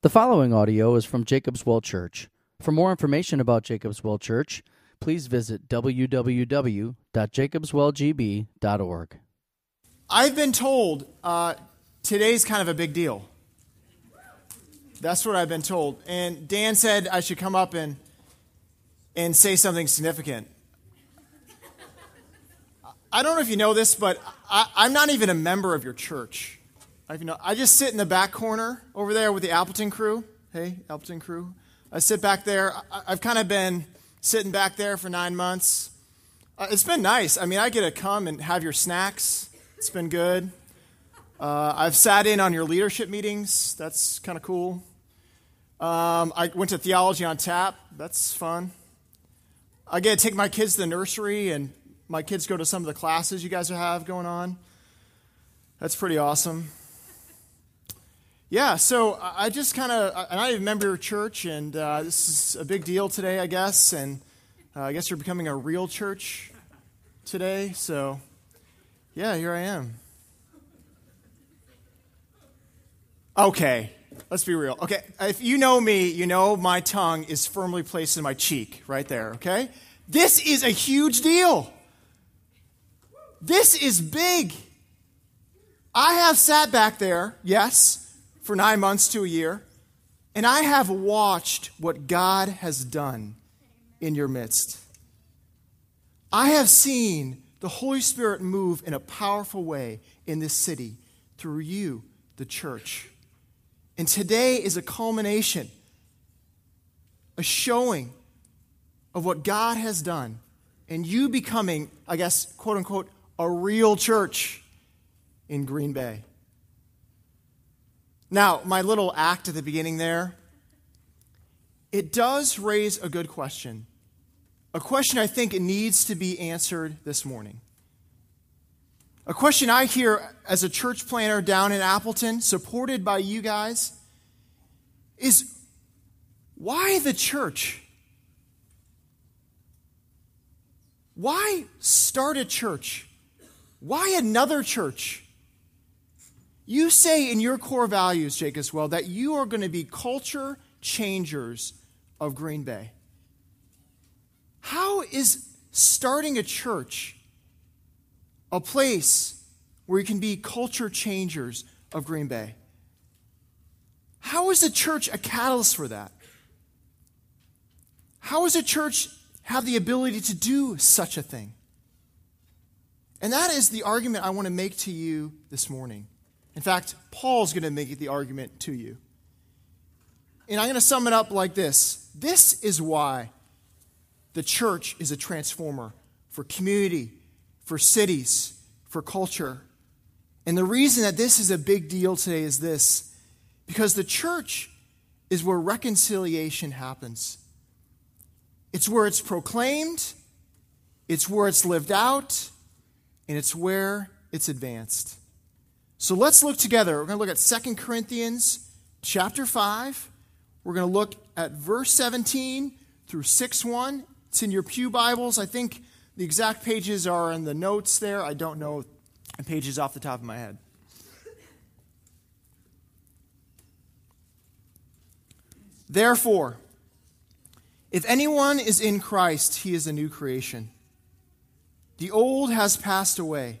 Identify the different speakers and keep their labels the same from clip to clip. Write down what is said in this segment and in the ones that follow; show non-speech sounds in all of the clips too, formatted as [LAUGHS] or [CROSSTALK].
Speaker 1: The following audio is from Jacob's Well Church. For more information about Jacob's Well Church, please visit www.jacobswellgb.org.
Speaker 2: I've been told uh, today's kind of a big deal. That's what I've been told. And Dan said I should come up and, and say something significant. I don't know if you know this, but I, I'm not even a member of your church. I, you know, I just sit in the back corner over there with the Appleton crew. Hey, Appleton crew. I sit back there. I, have kind of been sitting back there for nine months. Uh, it's been nice. I mean, I get to come and have your snacks. It's been good. Uh, I've sat in on your leadership meetings. That's kind of cool. Um, I went to Theology on Tap. That's fun. I get to take my kids to the nursery, and my kids go to some of the classes you guys have going on. That's pretty awesome. Yeah, so I just kind of, and I remember your church, and uh, this is a big deal today, I guess, and uh, I guess you're becoming a real church today, so yeah, here I am. Okay, let's be real. Okay, if you know me, you know my tongue is firmly placed in my cheek, right there, okay? This is a huge deal. This is big. I have sat back there, yes for nine months to a year, and I have watched what God has done in your midst. I have seen the Holy Spirit move in a powerful way in this city through you, the church. And today is a culmination, a showing of what God has done, and you becoming, I guess, quote unquote, a real church in Green Bay. Now, my little act at the beginning there, it does raise a good question. A question I think needs to be answered this morning. A question I hear as a church planter down in Appleton, supported by you guys, is why the church? Why start a church? Why another church? You say in your core values, Jacob's Well, that you are going to be culture changers of Green Bay. How is starting a church a place where you can be culture changers of Green Bay? How is the church a catalyst for that? How does a church have the ability to do such a thing? And that is the argument I want to make to you this morning. In fact, Paul's going to make the argument to you. And I'm going to sum it up like this This is why the church is a transformer for community, for cities, for culture. And the reason that this is a big deal today is this because the church is where reconciliation happens. It's where it's proclaimed, it's where it's lived out, and it's where it's advanced. So let's look together. We're going to look at 2 Corinthians chapter 5. We're going to look at verse 17 through 6 1. It's in your Pew Bibles. I think the exact pages are in the notes there. I don't know the pages off the top of my head. Therefore, if anyone is in Christ, he is a new creation. The old has passed away.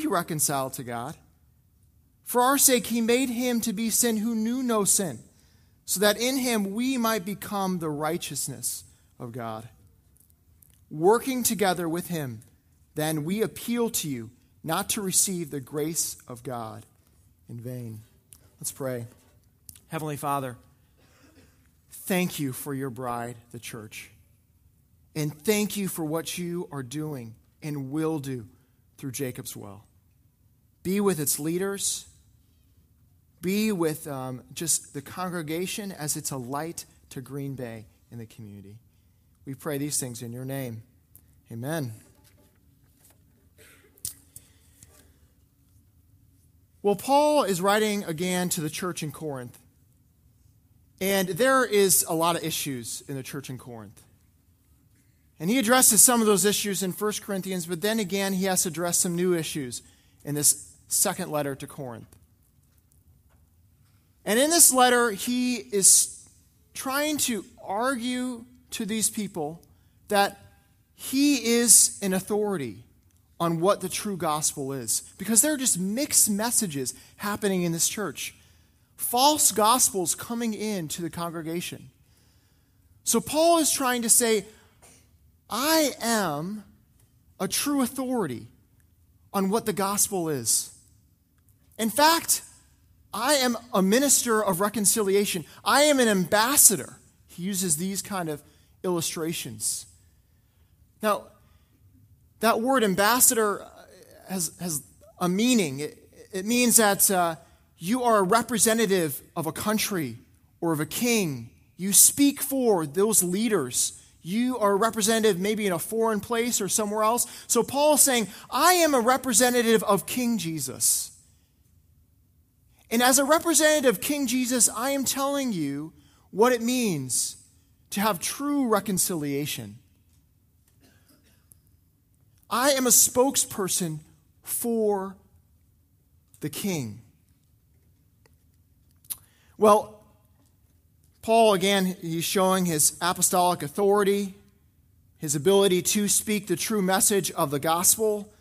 Speaker 2: be reconciled to God. For our sake, he made him to be sin who knew no sin, so that in him we might become the righteousness of God. Working together with him, then we appeal to you not to receive the grace of God in vain. Let's pray. Heavenly Father, thank you for your bride, the church. And thank you for what you are doing and will do through Jacob's Well. Be with its leaders, be with um, just the congregation as it's a light to Green Bay in the community. We pray these things in your name. Amen. Well, Paul is writing again to the church in Corinth. And there is a lot of issues in the church in Corinth. And he addresses some of those issues in 1 Corinthians, but then again, he has to address some new issues in this second letter to Corinth. And in this letter, he is trying to argue to these people that he is an authority on what the true gospel is. Because there are just mixed messages happening in this church, false gospels coming into the congregation. So Paul is trying to say, I am a true authority on what the gospel is. In fact, I am a minister of reconciliation. I am an ambassador. He uses these kind of illustrations. Now, that word ambassador has, has a meaning. It, it means that uh, you are a representative of a country or of a king. You speak for those leaders you are a representative maybe in a foreign place or somewhere else. So Paul is saying, I am a representative of King Jesus. And as a representative of King Jesus, I am telling you what it means to have true reconciliation. I am a spokesperson for the king. Well, Paul, again, he's showing his apostolic authority, his ability to speak the true message of the gospel.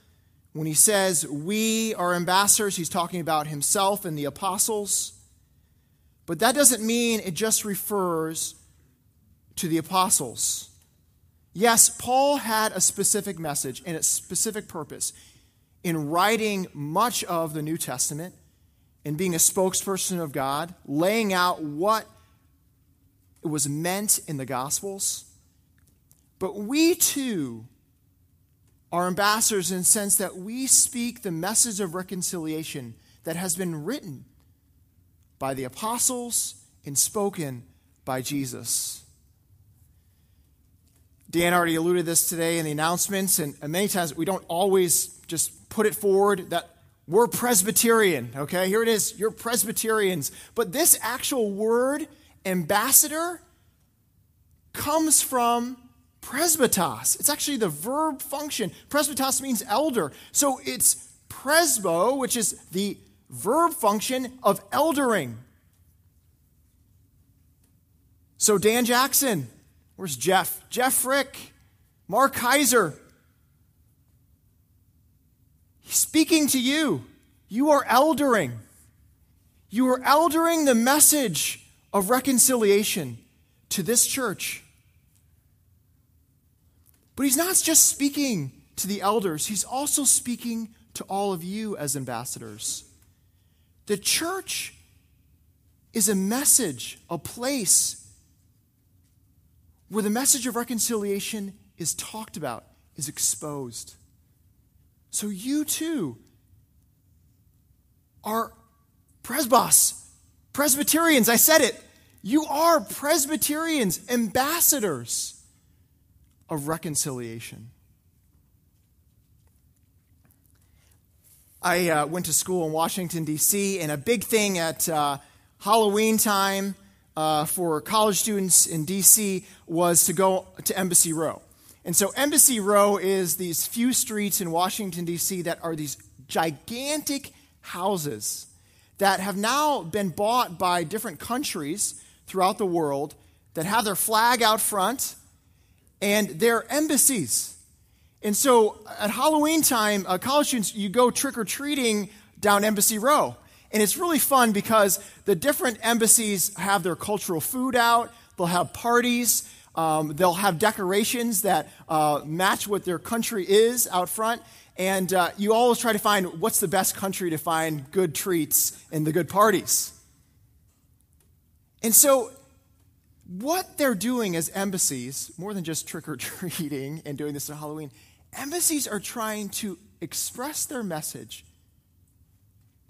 Speaker 2: When he says, We are ambassadors, he's talking about himself and the apostles. But that doesn't mean it just refers to the apostles. Yes, Paul had a specific message and a specific purpose in writing much of the New Testament and being a spokesperson of God, laying out what was meant in the Gospels. But we too are ambassadors in the sense that we speak the message of reconciliation that has been written by the apostles and spoken by Jesus. Dan already alluded this today in the announcements, and many times we don't always just put it forward that we're Presbyterian, okay? Here it is, you're Presbyterians. But this actual word ambassador comes from presbytos. It's actually the verb function. Presbytos means elder. So it's presbo, which is the verb function of eldering. So Dan Jackson, where's Jeff? Jeff Frick, Mark Kaiser. He's speaking to you. You are eldering. You are eldering the message of reconciliation to this church. But he's not just speaking to the elders, he's also speaking to all of you as ambassadors. The church is a message, a place where the message of reconciliation is talked about, is exposed. So you too are presbos, Presbyterians. I said it. You are Presbyterians, ambassadors of reconciliation. I uh, went to school in Washington, D.C., and a big thing at uh, Halloween time uh, for college students in D.C. was to go to Embassy Row. And so, Embassy Row is these few streets in Washington, D.C., that are these gigantic houses that have now been bought by different countries throughout the world that have their flag out front and their embassies. And so at Halloween time, uh, college students, you go trick or treating down Embassy Row. And it's really fun because the different embassies have their cultural food out, they'll have parties, um, they'll have decorations that uh, match what their country is out front. And uh, you always try to find what's the best country to find good treats and the good parties. And so, what they're doing as embassies, more than just trick or treating [LAUGHS] and doing this at Halloween, embassies are trying to express their message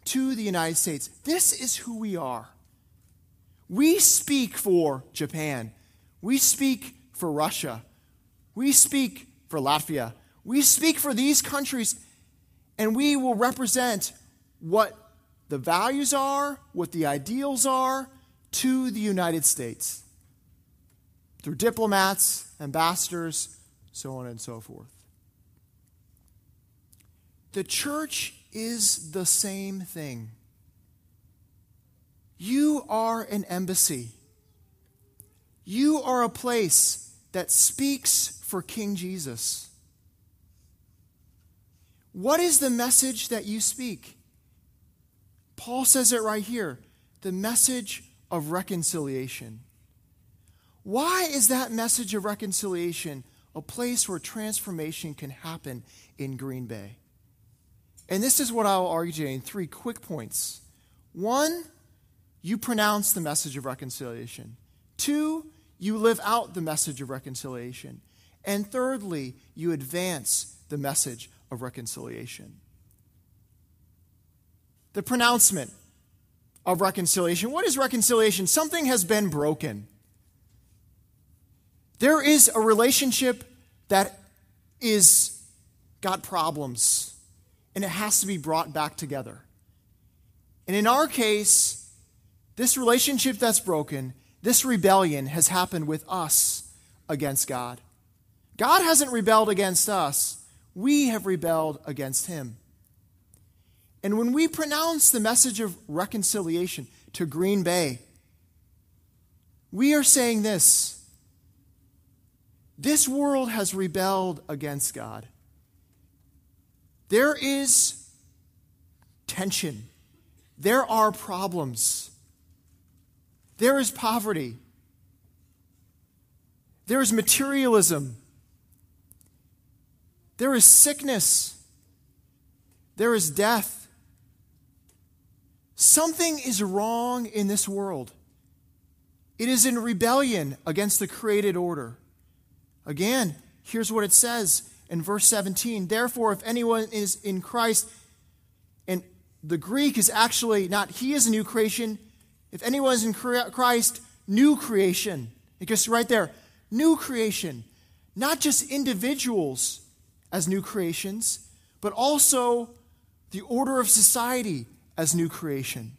Speaker 2: to the United States. This is who we are. We speak for Japan. We speak for Russia. We speak for Latvia. We speak for these countries, and we will represent what the values are, what the ideals are to the United States through diplomats, ambassadors, so on and so forth. The church is the same thing. You are an embassy. You are a place that speaks for King Jesus. What is the message that you speak? Paul says it right here the message of reconciliation. Why is that message of reconciliation a place where transformation can happen in Green Bay? And this is what I'll argue in three quick points. One, you pronounce the message of reconciliation. Two, you live out the message of reconciliation. And thirdly, you advance the message of reconciliation. The pronouncement of reconciliation. What is reconciliation? Something has been broken. There is a relationship that is got problems and it has to be brought back together. And in our case, this relationship that's broken, this rebellion has happened with us against God. God hasn't rebelled against us, we have rebelled against him. And when we pronounce the message of reconciliation to Green Bay, we are saying this this world has rebelled against God. There is tension, there are problems. There is poverty. There is materialism. There is sickness. There is death. Something is wrong in this world. It is in rebellion against the created order. Again, here's what it says in verse 17 Therefore, if anyone is in Christ, and the Greek is actually not he is a new creation, if anyone is in Christ, new creation. It goes right there new creation. Not just individuals as new creations, but also the order of society as new creation.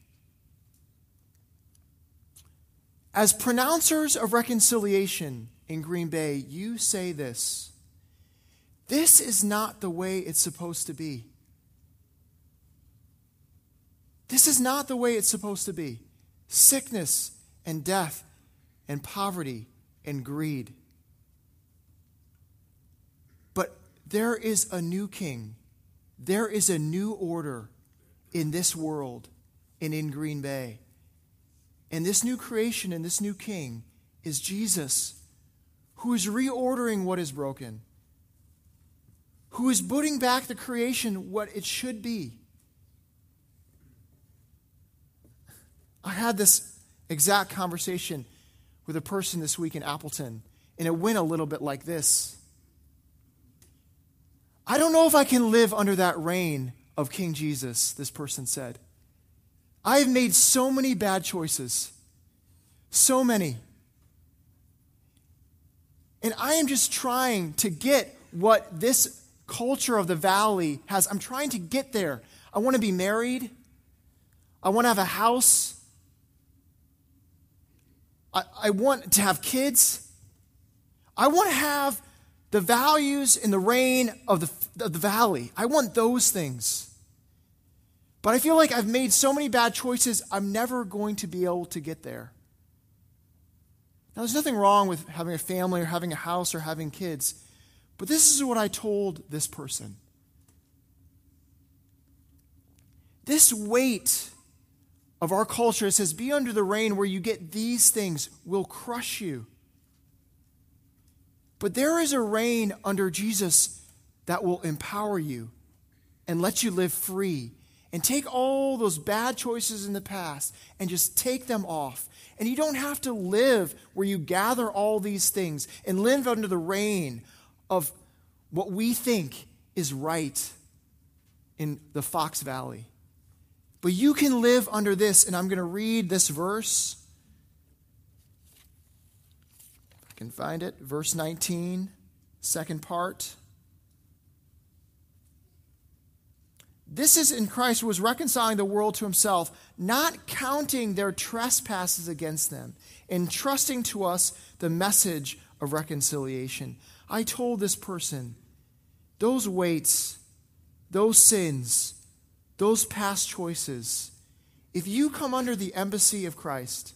Speaker 2: As pronouncers of reconciliation in Green Bay, you say this this is not the way it's supposed to be. This is not the way it's supposed to be sickness and death and poverty and greed. But there is a new king. There is a new order in this world and in Green Bay. And this new creation and this new king is Jesus, who is reordering what is broken, who is putting back the creation what it should be. I had this exact conversation with a person this week in Appleton, and it went a little bit like this I don't know if I can live under that reign of King Jesus, this person said. I have made so many bad choices, so many. And I am just trying to get what this culture of the valley has. I'm trying to get there. I want to be married. I want to have a house. I, I want to have kids. I want to have the values in the reign of the, of the valley. I want those things. But I feel like I've made so many bad choices, I'm never going to be able to get there. Now, there's nothing wrong with having a family or having a house or having kids, but this is what I told this person. This weight of our culture. It says, Be under the reign where you get these things will crush you. But there is a reign under Jesus that will empower you and let you live free and take all those bad choices in the past and just take them off. And you don't have to live where you gather all these things and live under the reign of what we think is right in the Fox Valley. But you can live under this, and I'm going to read this verse. If I can find it, verse 19, second part. This is in Christ who was reconciling the world to himself, not counting their trespasses against them, entrusting to us the message of reconciliation. I told this person, those weights, those sins, those past choices, if you come under the embassy of Christ,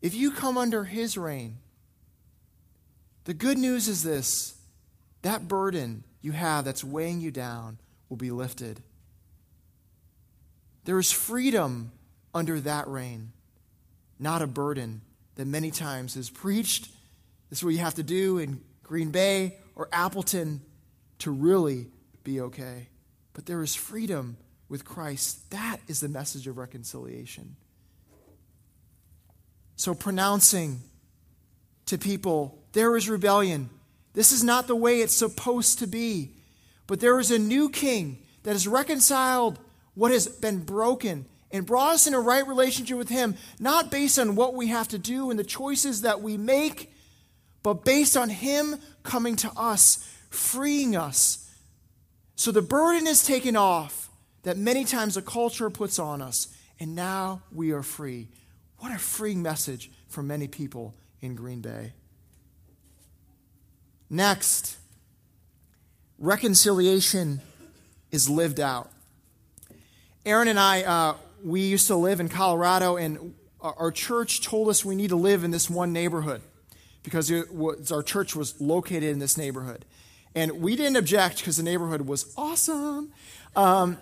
Speaker 2: if you come under his reign, the good news is this that burden you have that's weighing you down will be lifted. There is freedom under that reign, not a burden that many times is preached. This is what you have to do in Green Bay or Appleton to really be okay. But there is freedom with Christ. That is the message of reconciliation. So, pronouncing to people, there is rebellion. This is not the way it's supposed to be. But there is a new king that is reconciled what has been broken and brought us in a right relationship with Him, not based on what we have to do and the choices that we make, but based on Him coming to us, freeing us. So the burden is taken off that many times the culture puts on us, and now we are free. What a freeing message for many people in Green Bay. Next, reconciliation is lived out. Aaron and I, uh, we used to live in Colorado, and our church told us we need to live in this one neighborhood because was, our church was located in this neighborhood. And we didn't object because the neighborhood was awesome. Um,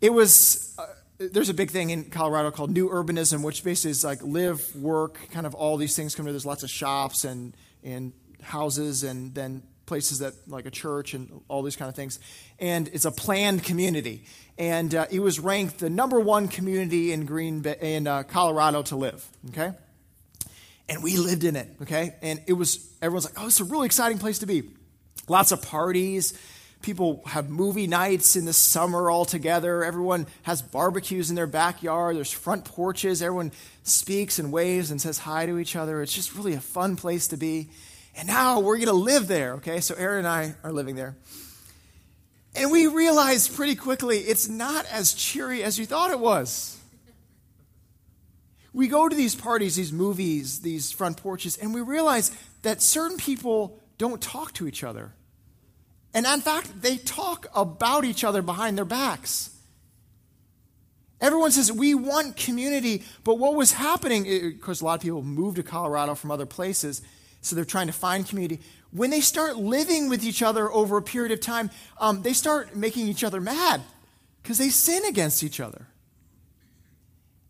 Speaker 2: it was, uh, there's a big thing in Colorado called new urbanism, which basically is like live, work, kind of all these things come together. There's lots of shops and, and houses and then places that like a church and all these kind of things. And it's a planned community. And uh, it was ranked the number one community in green Bay, in uh, colorado to live okay? And we lived in it okay? And it was everyone's like oh it's a really exciting place to be. Lots of parties. People have movie nights in the summer all together. Everyone has barbecues in their backyard. There's front porches. Everyone speaks and waves and says hi to each other. It's just really a fun place to be and now we're going to live there, okay? So Aaron and I are living there. And we realized pretty quickly it's not as cheery as you thought it was. We go to these parties, these movies, these front porches, and we realize that certain people don't talk to each other. And in fact, they talk about each other behind their backs. Everyone says we want community, but what was happening, eh, eh, because a lot of people moved to Colorado from other places, so they're trying to find community. When they start living with each other over a period of time, um, they start making each other mad because they sin against each other.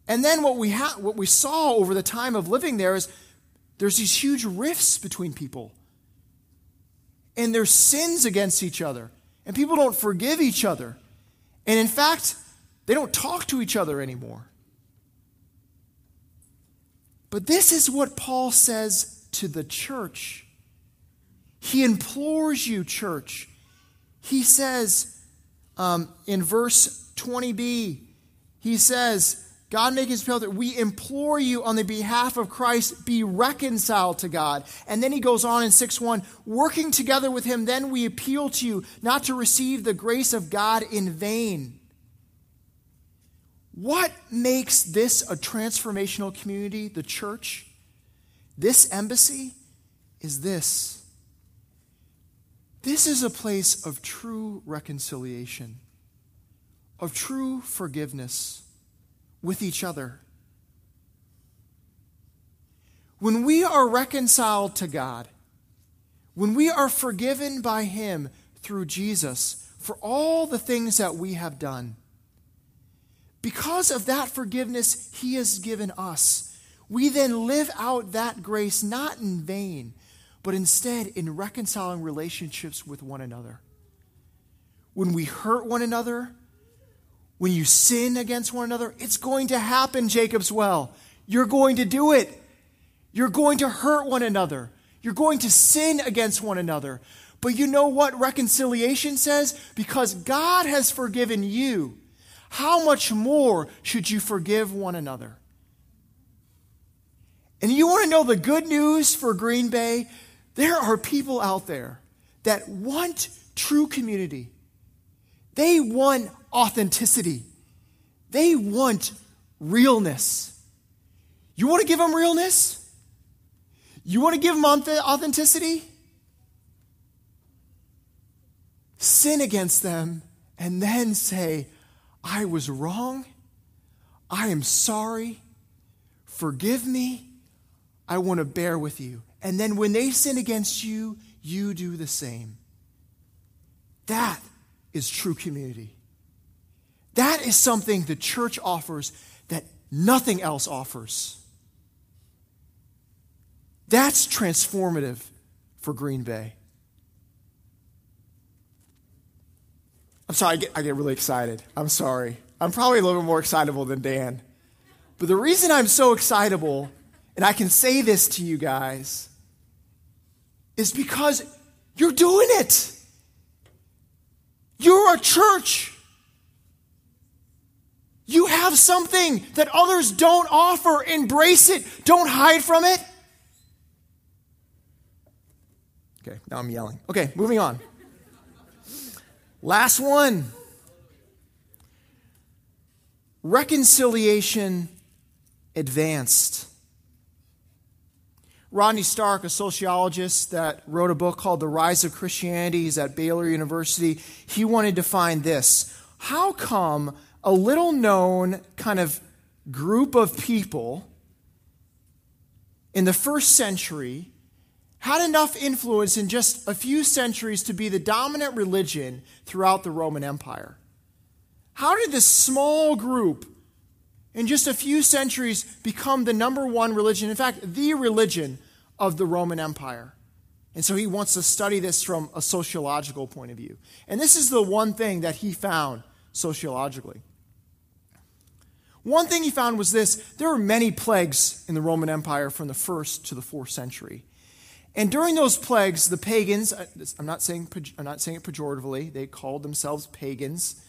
Speaker 2: And then what we, ha- what we saw over the time of living there is there's these huge rifts between people. And there's sins against each other. And people don't forgive each other. And in fact, they don't talk to each other anymore. But this is what Paul says to the church. He implores you, church. He says um, in verse 20b, he says, God make his appeal that we implore you on the behalf of Christ, be reconciled to God. And then he goes on in 6 1, working together with him, then we appeal to you not to receive the grace of God in vain. What makes this a transformational community, the church? This embassy is this. This is a place of true reconciliation, of true forgiveness with each other. When we are reconciled to God, when we are forgiven by Him through Jesus for all the things that we have done, because of that forgiveness He has given us, we then live out that grace not in vain, but instead in reconciling relationships with one another. When we hurt one another, when you sin against one another, it's going to happen, Jacob's well. You're going to do it. You're going to hurt one another. You're going to sin against one another. But you know what reconciliation says? Because God has forgiven you. how much more should you forgive one another? And you want to know the good news for Green Bay? There are people out there that want true community. They want authenticity. They want realness. You want to give them realness? You want to give them authenticity? Sin against them and then say, I was wrong. I am sorry. Forgive me. I want to bear with you. And then when they sin against you, you do the same. That is true community. That is something the church offers that nothing else offers. That's transformative for Green Bay. I'm sorry, I get, I get really excited. I'm sorry. I'm probably a little bit more excitable than Dan. But the reason I'm so excitable, and I can say this to you guys, is because you're doing it. You're a church. You have something that others don't offer. Embrace it. Don't hide from it. Okay, now I'm yelling. Okay, moving on. Last one reconciliation advanced. Rodney Stark, a sociologist that wrote a book called The Rise of Christianity, he's at Baylor University, he wanted to find this. How come a little known kind of group of people in the first century had enough influence in just a few centuries to be the dominant religion throughout the Roman Empire. How did this small group in just a few centuries become the number one religion, in fact, the religion of the Roman Empire? And so he wants to study this from a sociological point of view. And this is the one thing that he found sociologically. One thing he found was this there were many plagues in the Roman Empire from the first to the fourth century. And during those plagues, the pagans, uh, I'm not saying, I'm not saying it pejoratively, they called themselves pagans.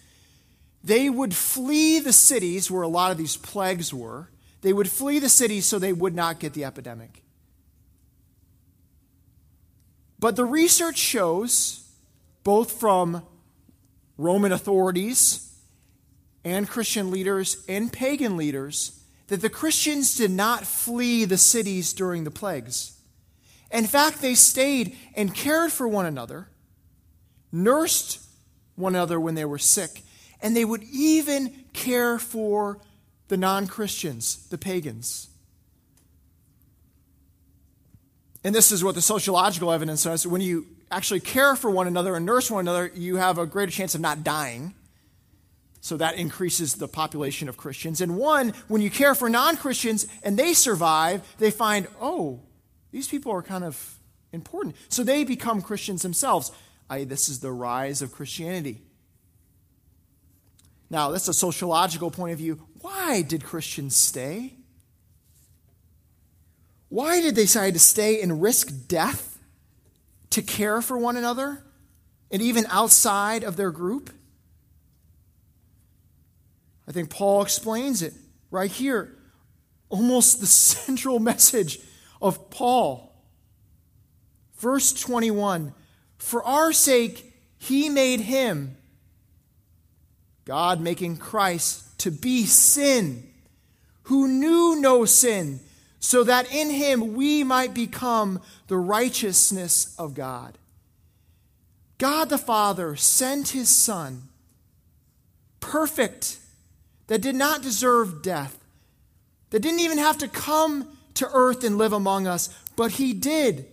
Speaker 2: They would flee the cities where a lot of these plagues were. They would flee the cities so they would not get the epidemic. But the research shows, both from Roman authorities and Christian leaders and pagan leaders, that the Christians did not flee the cities during the plagues. In fact, they stayed and cared for one another, nursed one another when they were sick, and they would even care for the non Christians, the pagans. And this is what the sociological evidence says. When you actually care for one another and nurse one another, you have a greater chance of not dying. So that increases the population of Christians. And one, when you care for non Christians and they survive, they find, oh, these people are kind of important. So they become Christians themselves. I, this is the rise of Christianity. Now, that's a sociological point of view. Why did Christians stay? Why did they decide to stay and risk death to care for one another and even outside of their group? I think Paul explains it right here. Almost the [LAUGHS] central message of Paul. Verse 21 For our sake, he made him, God making Christ, to be sin, who knew no sin, so that in him we might become the righteousness of God. God the Father sent his Son, perfect, that did not deserve death, that didn't even have to come to earth and live among us, but he did.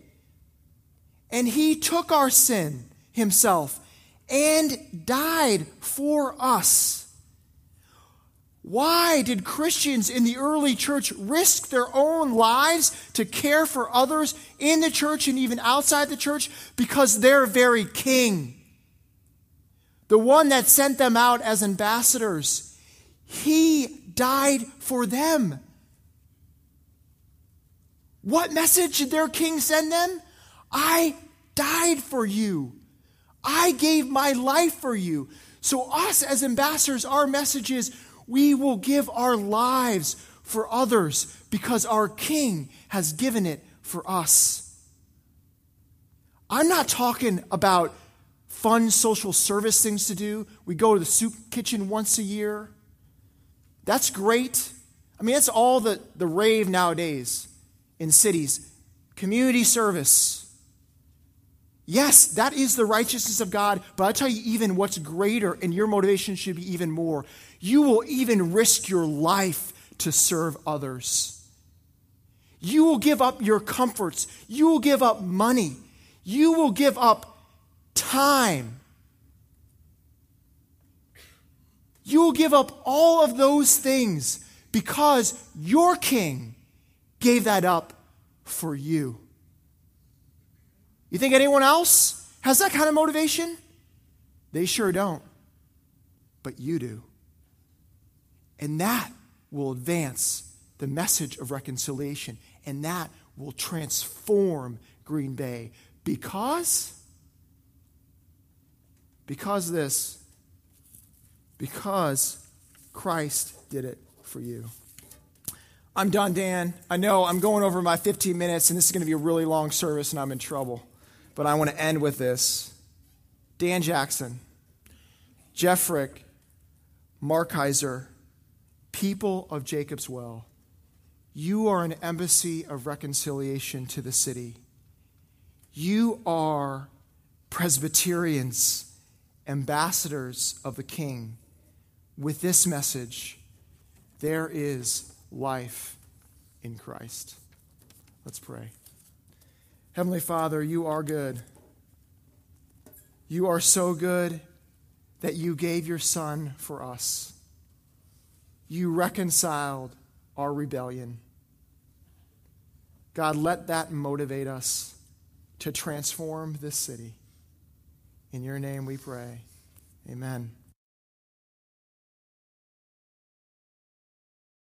Speaker 2: And he took our sin himself and died for us. Why did Christians in the early church risk their own lives to care for others in the church and even outside the church? Because their very king, the one that sent them out as ambassadors, he died for them. What message did their king send them? I died for you. I gave my life for you. So, us as ambassadors, our message is we will give our lives for others because our King has given it for us. I'm not talking about fun social service things to do. We go to the soup kitchen once a year. That's great. I mean, that's all the, the rave nowadays in cities. Community service. Yes, that is the righteousness of God, but I tell you, even what's greater, and your motivation should be even more. You will even risk your life to serve others. You will give up your comforts. You will give up money. You will give up time. You will give up all of those things because your king gave that up for you. You think anyone else has that kind of motivation? They sure don't. But you do. And that will advance the message of reconciliation, and that will transform Green Bay because because this because Christ did it for you. I'm done, Dan. I know I'm going over my 15 minutes, and this is going to be a really long service, and I'm in trouble. But I want to end with this. Dan Jackson, Jeff Frick, Mark Heiser, people of Jacob's Well, you are an embassy of reconciliation to the city. You are Presbyterians, ambassadors of the King. With this message, there is life in Christ. Let's pray. Heavenly Father, you are good. You are so good that you gave your Son for us. You reconciled our rebellion. God, let that motivate us to transform this city. In your name we pray. Amen.